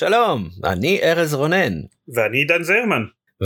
שלום, אני ארז רונן. ואני עידן זרמן.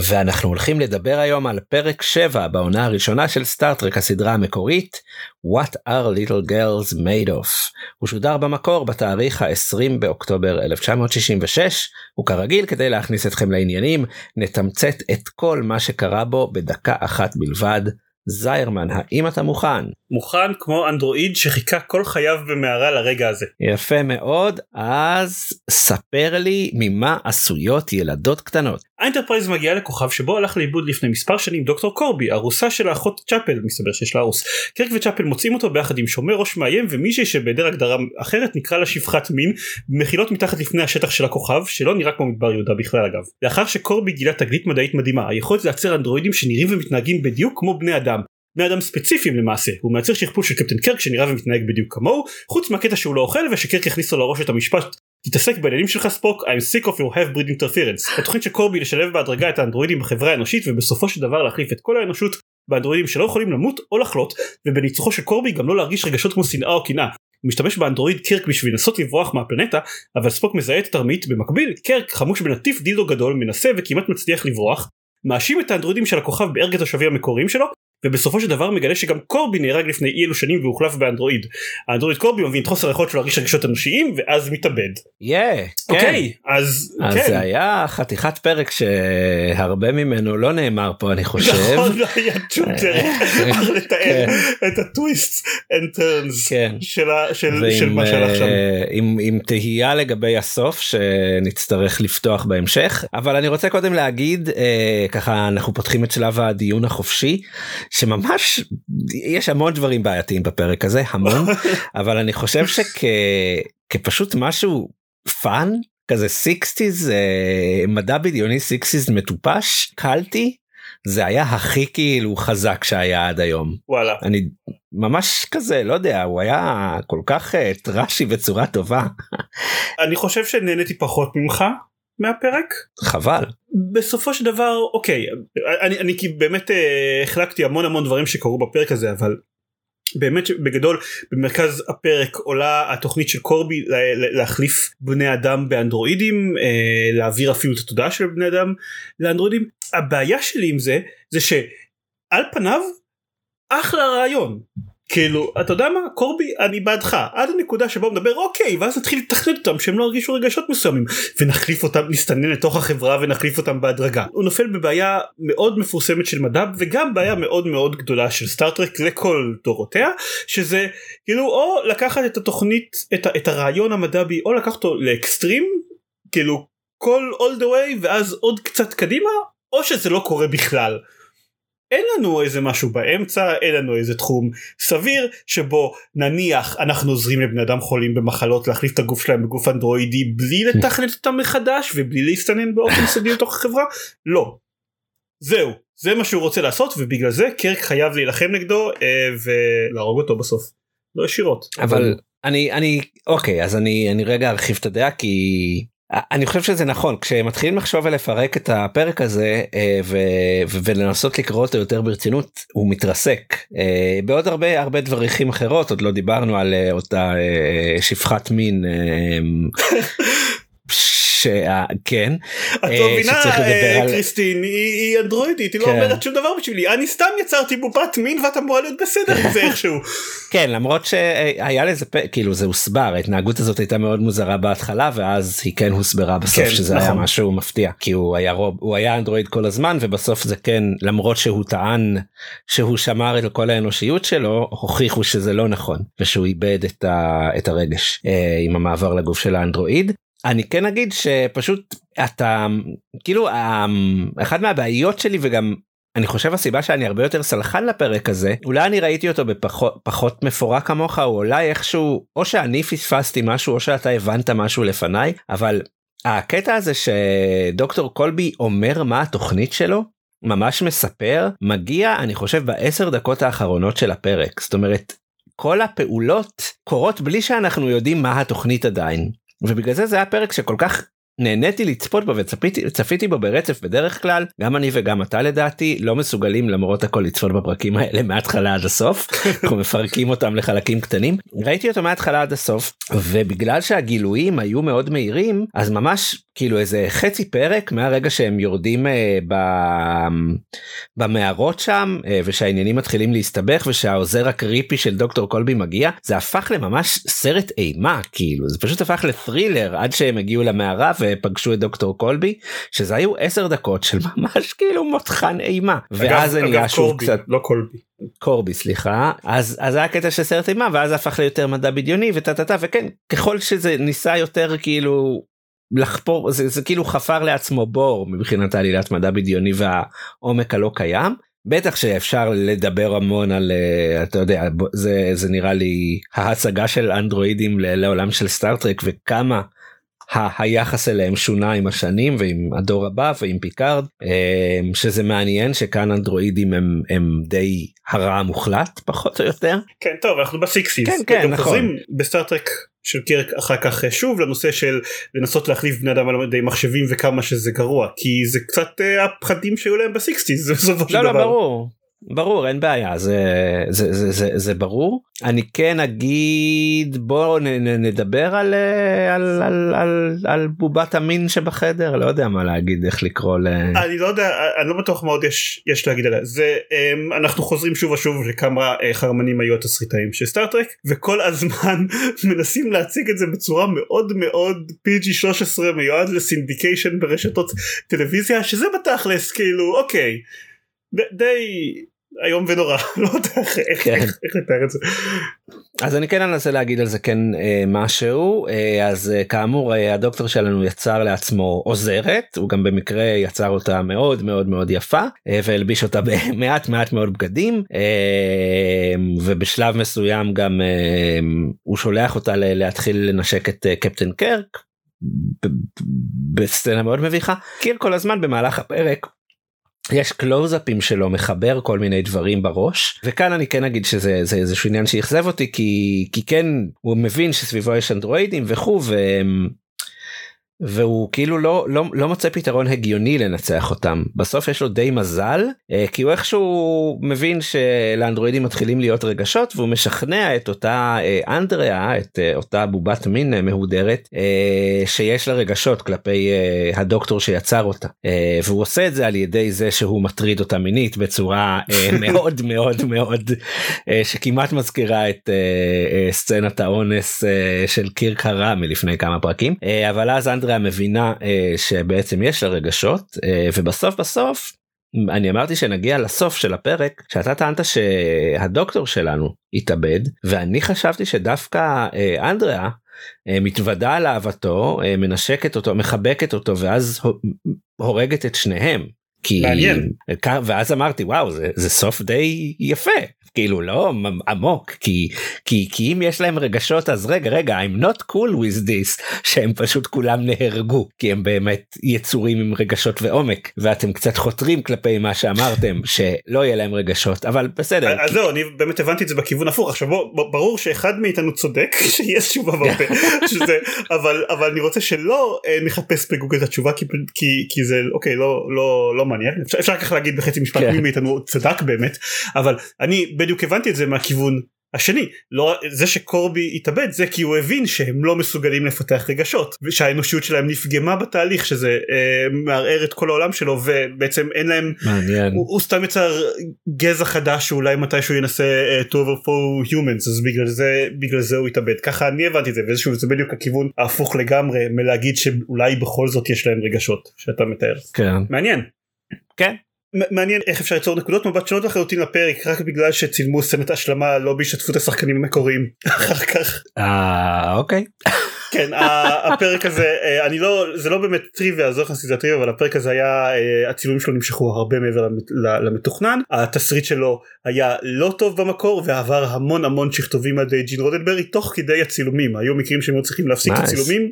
ואנחנו הולכים לדבר היום על פרק 7 בעונה הראשונה של סטארטרק הסדרה המקורית What are little girls made of. הוא שודר במקור בתאריך ה-20 באוקטובר 1966 וכרגיל כדי להכניס אתכם לעניינים נתמצת את כל מה שקרה בו בדקה אחת בלבד. זיירמן האם אתה מוכן? מוכן כמו אנדרואיד שחיכה כל חייו במערה לרגע הזה. יפה מאוד אז ספר לי ממה עשויות ילדות קטנות. האינטרפרייז מגיעה לכוכב שבו הלך לאיבוד לפני מספר שנים דוקטור קורבי ארוסה של האחות צ'אפל מסתבר שיש לה ארוס. קירק וצ'אפל מוצאים אותו ביחד עם שומר ראש מאיים ומישהי שבהיעדר הגדרה אחרת נקרא לה שפחת מין במחילות מתחת לפני השטח של הכוכב שלא נראה כמו מדבר יהודה בכלל אגב. לאחר שקורבי גילה תגלית מדעית מדהימה היכולת לייצר אנדרואידים שנראים ומתנהגים בדיוק כמו בני אדם בני אדם ספציפיים למעשה הוא מייצר שכפול של קפטן קירק שנראה ומתנהג בדיוק כמוהו חוץ מהקטע שהוא לא אוכל ושקרק יכניס לו לראש את המשפט תתעסק בעניינים שלך ספוק. I'm sick of your have breed interference. התוכנית של קורבי לשלב בהדרגה את האנדרואידים בחברה האנושית ובסופו של דבר להחליף את כל האנושות באנדרואידים שלא יכולים למות או לחלות ובניצוחו של קורבי גם לא להרגיש רגשות כמו שנאה או קנאה. הוא משתמש באנדרואיד קרק בשביל לנסות לברוח מהפלנטה אבל ספוק מזהה את התרמית. במקביל קרק חמוש בנטיף דילדו גדול מנסה וכמעט מצליח לברוח מאשים את האנדרואידים של הכוכב בהרג התושבים המקוריים שלו ובסופו של דבר מגלה שגם קורבי נהרג לפני אי אלו שנים והוחלף באנדרואיד. האנדרואיד קורבי מבין את חוסר היכולת שלו להרגיש רגשות אנושיים ואז מתאבד. כן. אוקיי אז אז כן. זה היה חתיכת פרק שהרבה ממנו לא נאמר פה אני חושב. נכון לא היה שום דרך איך לתאר כן. את הטוויסט and turns כן. של ה- של ועם, של מה שהלך שם. אה, עם, עם תהייה לגבי הסוף שנצטרך לפתוח בהמשך אבל אני רוצה קודם להגיד אה, ככה אנחנו פותחים את שלב הדיון החופשי שממש יש המון דברים בעייתיים בפרק הזה המון אבל אני חושב שכפשוט משהו fun כזה 60's אה, מדע בדיוני 60's מטופש קלטי זה היה הכי כאילו חזק שהיה עד היום. וואלה. אני ממש כזה לא יודע הוא היה כל כך אה, טראשי בצורה טובה. אני חושב שנהניתי פחות ממך מהפרק? חבל. בסופו של דבר אוקיי אני אני כי באמת אה, החלקתי המון המון דברים שקרו בפרק הזה אבל באמת בגדול במרכז הפרק עולה התוכנית של קורבי לה- לה- להחליף בני אדם באנדרואידים אה, להעביר אפילו את התודעה של בני אדם לאנדרואידים. הבעיה שלי עם זה זה שעל פניו אחלה רעיון כאילו אתה יודע מה? קורבי אני בעדך. עד הנקודה שבה הוא מדבר אוקיי ואז נתחיל לתכנת אותם שהם לא ירגישו רגשות מסוימים. ונחליף אותם נסתנן לתוך החברה ונחליף אותם בהדרגה. הוא נופל בבעיה מאוד מפורסמת של מדע וגם בעיה מאוד מאוד גדולה של סטארטרק לכל דורותיה שזה כאילו או לקחת את התוכנית את, את הרעיון המדבי או לקחת אותו לאקסטרים כאילו כל all the way ואז עוד קצת קדימה או שזה לא קורה בכלל. אין לנו איזה משהו באמצע אין לנו איזה תחום סביר שבו נניח אנחנו עוזרים לבני אדם חולים במחלות להחליף את הגוף שלהם בגוף אנדרואידי בלי לתכנת אותם מחדש ובלי להסתנן באופן סודי לתוך החברה לא. זהו זה מה שהוא רוצה לעשות ובגלל זה קרק חייב להילחם נגדו אה, ולהרוג אותו בסוף. לא ישירות. אבל אני אני אוקיי אז אני אני רגע ארחיב את הדעה כי אני חושב שזה נכון כשמתחילים לחשוב ולפרק את הפרק הזה אה, ו, ולנסות לקרוא אותו יותר ברצינות הוא מתרסק אה, בעוד הרבה הרבה דברים אחרות עוד לא דיברנו על אה, אותה אה, שפחת מין. אה, שה... כן. את אה, לא מבינה אה, קריסטין היא אנדרואידית היא לא כן. אומרת שום דבר בשבילי אני סתם יצרתי בובת מין ואת אמורה להיות בסדר עם זה איכשהו. כן למרות שהיה לזה כאילו זה הוסבר ההתנהגות הזאת הייתה מאוד מוזרה בהתחלה ואז היא כן הוסברה בסוף כן, שזה היה נכון. משהו מפתיע כי הוא היה רוב הוא היה אנדרואיד כל הזמן ובסוף זה כן למרות שהוא טען שהוא שמר את כל האנושיות שלו הוכיחו שזה לא נכון ושהוא איבד את, ה, את הרגש אה, עם המעבר לגוף של האנדרואיד. אני כן אגיד שפשוט אתה כאילו ה- אחד מהבעיות שלי וגם אני חושב הסיבה שאני הרבה יותר סלחן לפרק הזה אולי אני ראיתי אותו בפחות פחות מפורק כמוך או אולי איכשהו או שאני פספסתי משהו או שאתה הבנת משהו לפניי אבל הקטע הזה שדוקטור קולבי אומר מה התוכנית שלו ממש מספר מגיע אני חושב בעשר דקות האחרונות של הפרק. זאת אומרת כל הפעולות קורות בלי שאנחנו יודעים מה התוכנית עדיין ובגלל זה זה היה פרק שכל כך נהניתי לצפות בו וצפיתי בו ברצף בדרך כלל גם אני וגם אתה לדעתי לא מסוגלים למרות הכל לצפות בפרקים האלה מההתחלה עד הסוף. אנחנו מפרקים אותם לחלקים קטנים. ראיתי אותו מההתחלה עד הסוף ובגלל שהגילויים היו מאוד מהירים אז ממש כאילו איזה חצי פרק מהרגע שהם יורדים אה, ב... במערות שם אה, ושהעניינים מתחילים להסתבך ושהעוזר הקריפי של דוקטור קולבי מגיע זה הפך לממש סרט אימה כאילו. זה פשוט הפך לת'רילר עד שהם הגיעו למערה ופגשו את דוקטור קולבי שזה היו עשר דקות של ממש כאילו מותחן אימה ואז זה נהיה שוב קורבי, קצת לא קולבי. קורבי סליחה אז אז היה קטע של סרט אימה ואז הפך ליותר מדע בדיוני וטה טה טה וכן ככל שזה ניסה יותר כאילו לחפור זה, זה כאילו חפר לעצמו בור מבחינת העלילת מדע בדיוני והעומק הלא קיים. בטח שאפשר לדבר המון על אה, אתה יודע זה זה נראה לי ההצגה של אנדרואידים לעולם של סטארטרק וכמה היחס אליהם שונה עם השנים ועם הדור הבא ועם פיקארד אה, שזה מעניין שכאן אנדרואידים הם, הם די הרע המוחלט פחות או יותר. כן טוב אנחנו ב sixties. כן, כן, נכון. בסטארטרק של קירק אחר כך אה, שוב לנושא של לנסות להחליף בני אדם על ידי מחשבים וכמה שזה גרוע כי זה קצת אה, הפחדים שהיו להם ב sixties בסופו של לא לא דבר. ברור ברור אין בעיה זה זה זה זה, זה ברור. אני כן אגיד בוא נ, נ, נדבר על, אה, על, על, על, על בובת המין שבחדר לא יודע מה להגיד איך לקרוא ל... אני לא יודע אני לא בטוח מה עוד יש יש להגיד עליה. זה אמ, אנחנו חוזרים שוב ושוב לכמה אה, חרמנים היו התסריטאים של סטארטרק וכל הזמן מנסים להציג את זה בצורה מאוד מאוד PG 13 מיועד לסינדיקיישן ברשתות טלוויזיה שזה בתכלס כאילו אוקיי די איום ונורא לא יודע איך- כן. איך- איך לתאר את זה. אז אני כן אנסה להגיד על זה כן אה, משהו אה, אז אה, כאמור אה, הדוקטור שלנו יצר לעצמו עוזרת הוא גם במקרה יצר אותה מאוד מאוד מאוד יפה אה, והלביש אותה במעט מעט מאוד בגדים אה, ובשלב מסוים גם אה, הוא שולח אותה ל- להתחיל לנשק את אה, קפטן קרק בסצנה מאוד מביכה קיר כל הזמן במהלך הפרק יש קלוזאפים שלו מחבר כל מיני דברים בראש וכאן אני כן אגיד שזה זה איזשהו עניין שאכזב אותי כי כי כן הוא מבין שסביבו יש אנדרואידים וכו' והם והוא כאילו לא לא לא מוצא פתרון הגיוני לנצח אותם. בסוף יש לו די מזל אה, כי הוא איכשהו מבין שלאנדרואידים מתחילים להיות רגשות והוא משכנע את אותה אה, אנדריאה את אה, אותה בובת מין מהודרת שיש לה רגשות כלפי הדוקטור שיצר אותה. והוא עושה את זה על ידי זה שהוא מטריד אותה מינית בצורה מאוד מאוד מאוד שכמעט מזכירה את סצנת האונס של קירק הרע מלפני כמה פרקים. אבל אז אנדריה מבינה אה, שבעצם יש לה רגשות אה, ובסוף בסוף אני אמרתי שנגיע לסוף של הפרק שאתה טענת שהדוקטור שלנו התאבד ואני חשבתי שדווקא אה, אנדריה אה, מתוודה על אהבתו אה, מנשקת אותו מחבקת אותו ואז הו- הורגת את שניהם. כי מעניין. ואז אמרתי וואו זה, זה סוף די יפה כאילו לא עמוק כי כי כי אם יש להם רגשות אז רגע רגע I'm not cool with this שהם פשוט כולם נהרגו כי הם באמת יצורים עם רגשות ועומק ואתם קצת חותרים כלפי מה שאמרתם שלא יהיה להם רגשות אבל בסדר. אז זהו אני באמת הבנתי את זה בכיוון הפוך עכשיו בוא, בוא ברור שאחד מאיתנו צודק שיש תשובה בהרבה שזה אבל אבל אני רוצה שלא אה, נחפש בגוגל את התשובה כי כי כי זה אוקיי לא לא לא מעניין אפשר, אפשר ככה להגיד בחצי משפט כן. מי מאיתנו צדק באמת אבל אני בדיוק הבנתי את זה מהכיוון השני לא זה שקורבי התאבד זה כי הוא הבין שהם לא מסוגלים לפתח רגשות ושהאנושיות שלהם נפגמה בתהליך שזה אה, מערער את כל העולם שלו ובעצם אין להם מעניין. הוא, הוא סתם יצר גזע חדש שאולי מתישהו ינסה uh, to overflow humans אז בגלל זה בגלל זה הוא התאבד ככה אני הבנתי את זה ושוב זה בדיוק הכיוון ההפוך לגמרי מלהגיד שאולי בכל זאת יש להם רגשות שאתה מתאר כן. מעניין כן. מעניין איך אפשר ליצור נקודות מבט שונות לחלוטין לפרק רק בגלל שצילמו סצנת השלמה לא בהשתתפות השחקנים המקוריים אחר כך אה, אוקיי. כן הפרק הזה אה, אני לא זה לא באמת טריוויה אז לא נכנסתי לטריוויה אבל הפרק הזה היה אה, הצילומים שלו נמשכו הרבה מעבר למתוכנן התסריט שלו היה לא טוב במקור ועבר המון המון שכתובים על ידי ג'ין רודנברי תוך כדי הצילומים היו מקרים שהם היו צריכים להפסיק את. הצילומים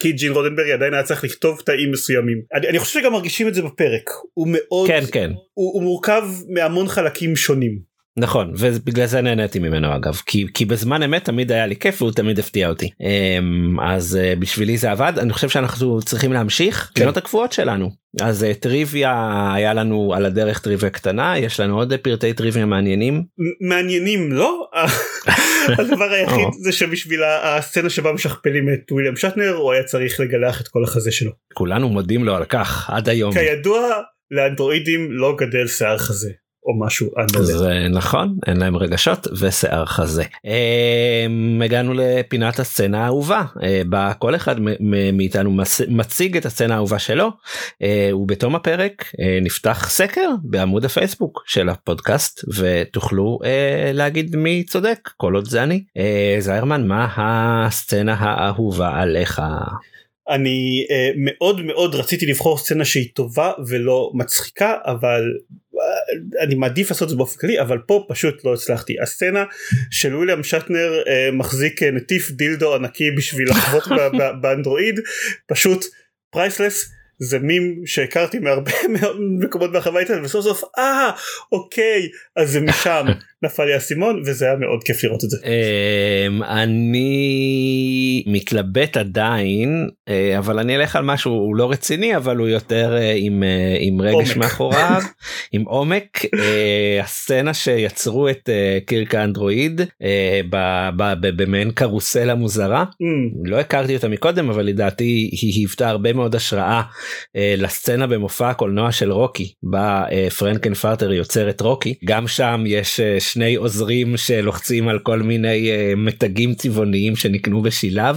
כי ג'ין רודנברי עדיין היה צריך לכתוב תאים מסוימים. אני, אני חושב שגם מרגישים את זה בפרק. הוא מאוד כן כן. הוא, הוא מורכב מהמון חלקים שונים. נכון ובגלל זה נהניתי ממנו אגב. כי כי בזמן אמת תמיד היה לי כיף והוא תמיד הפתיע אותי. אמ, אז אה, בשבילי זה עבד. אני חושב שאנחנו צריכים להמשיך כן. פינות הקבועות שלנו. אז אה, טריוויה היה לנו על הדרך טריוויה קטנה יש לנו עוד פרטי טריוויה מעניינים. מעניינים לא? הדבר היחיד. זה שבשביל הסצנה שבה משכפלים את וויליאם שטנר הוא היה צריך לגלח את כל החזה שלו. כולנו מודים לו על כך עד היום. כידוע לאנדרואידים לא גדל שיער חזה או משהו אנדרואיד. זה נכון אין להם רגשות ושיער חזה. אמ, הגענו לפינת הסצנה האהובה אה, בה כל אחד מאיתנו מציג את הסצנה האהובה שלו אה, ובתום הפרק אה, נפתח סקר בעמוד הפייסבוק של הפודקאסט ותוכלו להגיד מי צודק כל עוד זה אני. זיירמן מה הסצנה האהובה עליך? אני uh, מאוד מאוד רציתי לבחור סצנה שהיא טובה ולא מצחיקה אבל אני מעדיף לעשות את זה באופן כללי אבל פה פשוט לא הצלחתי. הסצנה של וויליאם שטנר uh, מחזיק uh, נטיף דילדו ענקי בשביל לחוות באנדרואיד פשוט פרייסלס זה מים שהכרתי מהרבה מקומות ברחבי האינטרנט וסוף סוף אה אוקיי אז זה משם נפל לי האסימון וזה היה מאוד כיף לראות את זה. אמ, אני מתלבט עדיין אה, אבל אני אלך על משהו הוא לא רציני אבל הוא יותר אה, עם אה, עם רגש עומק. מאחוריו עם עומק הסצנה שיצרו את קירק האנדרואיד במעין קרוסלה מוזרה Mm, לא הכרתי אותה מקודם אבל לדעתי היא היוותה הרבה מאוד השראה אה, לסצנה במופע הקולנוע של רוקי בה פרנקן פרטר יוצר את רוקי גם שם יש שני עוזרים שלוחצים על כל מיני אה, מתגים צבעוניים שנקנו בשילב.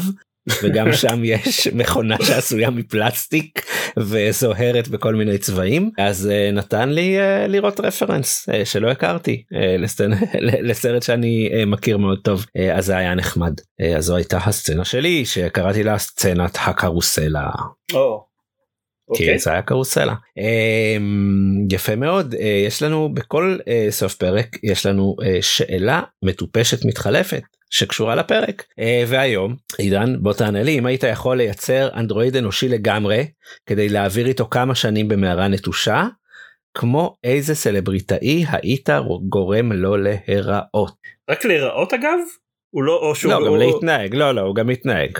וגם שם יש מכונה שעשויה מפלסטיק וזוהרת בכל מיני צבעים. אז אה, נתן לי אה, לראות רפרנס אה, שלא הכרתי לסצנה- לסרט שאני אה, מכיר מאוד טוב אה, אז זה היה נחמד. אה, אז זו הייתה הסצנה שלי שקראתי לה סצנת הקרוסלה. או, כי אוקיי. זה היה קרוסלה אה, יפה מאוד אה, יש לנו בכל אה, סוף פרק יש לנו אה, שאלה מטופשת מתחלפת שקשורה לפרק והיום עידן בוא תענה לי אם היית יכול לייצר אנדרואיד אנושי לגמרי כדי להעביר איתו כמה שנים במערה נטושה כמו איזה סלבריטאי היית גורם לו להיראות. רק להיראות אגב? הוא לא או שהוא לא גם הוא- להתנהג לא לא הוא גם מתנהג.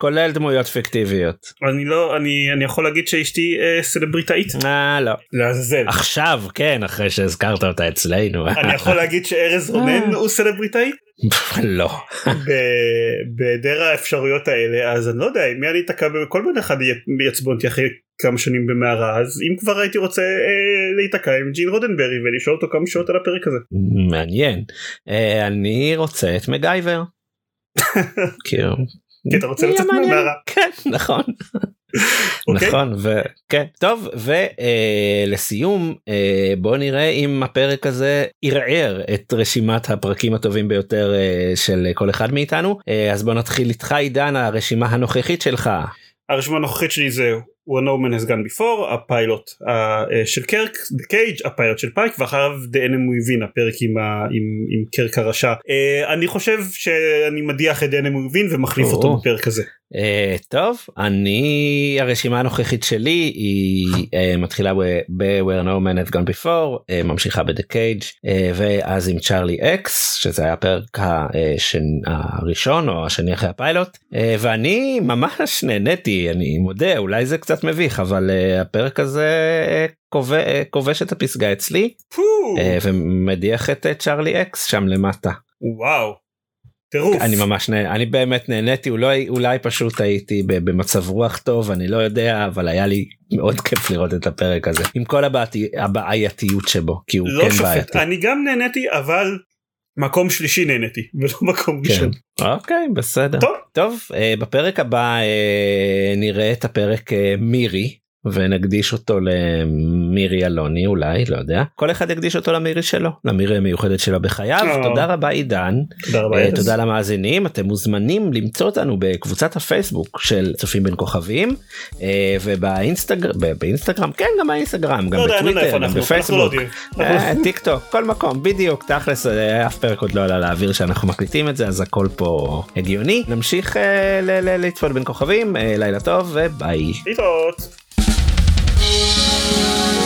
כולל דמויות פיקטיביות. אני לא אני אני יכול להגיד שאשתי אה, סלבריטאית אה לא. לעזאזל. עכשיו כן אחרי שהזכרת אותה אצלנו. אני יכול להגיד שארז רונן הוא סלבריטאי לא. בהיעדר האפשרויות האלה אז אני לא יודע מי אני אתקע בכל מיני אחד י- יעצבו אותי אחרי כמה שנים במערה אז אם כבר הייתי רוצה אה, להיתקע עם ג'ין רודנברי ולשאול אותו כמה שעות על הפרק הזה. מעניין. אה, אני רוצה את מגייבר. כאילו. כי אתה רוצה לצאת. מהמערה. כן נכון. אוקיי? נכון וכן טוב ולסיום בוא נראה אם הפרק הזה ערער את רשימת הפרקים הטובים ביותר אה, של כל אחד מאיתנו אה, אז בוא נתחיל איתך עידן הרשימה הנוכחית שלך. הרשימה הנוכחית שלי זה Where No Man Has Gone Before הפיילוט אה, אה, של קירק The Cage הפיילוט של פייק ואחריו The Enemy Within הפרק עם, ה, עם, עם קירק הרשע אה, אני חושב שאני מדיח את The Enemy Within ומחליף או. אותו בפרק הזה. אה, טוב אני הרשימה הנוכחית שלי היא אה, מתחילה ב-where no man has gone before אה, ממשיכה ב-the cage אה, ואז עם Charlie X שזה היה הפרק השן, הראשון או השני אחרי הפיילוט אה, ואני ממש נהניתי אני מודה אולי זה קצת מביך אבל אה, הפרק הזה uh, כובש, uh, את הפסגה אצלי uh, ומדיח את uh, צ'ארלי אקס שם למטה. וואו. טירוף. אני ממש נה... אני באמת נהניתי אולי אולי פשוט הייתי במצב רוח טוב אני לא יודע אבל היה לי מאוד כיף לראות את הפרק הזה עם כל הבעתי... הבעייתיות שבו כי הוא לא כן שופט בעייתי. אני גם נהניתי אבל מקום שלישי נהניתי ולא מקום כן. ראשון. אוקיי בסדר טוב. טוב אה, בפרק הבא אה, נראה את הפרק אה, מירי ונקדיש אותו למירי אלוני אולי לא יודע כל אחד יקדיש אותו למירי שלו למירי המיוחדת שלו בחייו אה. תודה רבה עידן תודה רבה. אה. תודה למאזינים אתם מוזמנים למצוא אותנו בקבוצת הפייסבוק של צופים בין כוכבים אה, ובאינסטגרם באינסטגרם כן גם באינסטגרם גם לא לא בטוויטר גם לא בפייסבוק. אה, טיק טוק כל מקום בדיוק תכלס אף פרק עוד לא עלה לאוויר שאנחנו מקליטים את זה אז הכל פה הגיוני נמשיך ל- ל- לצפות בין כוכבים לילה טוב וביי. להתראות. Bye.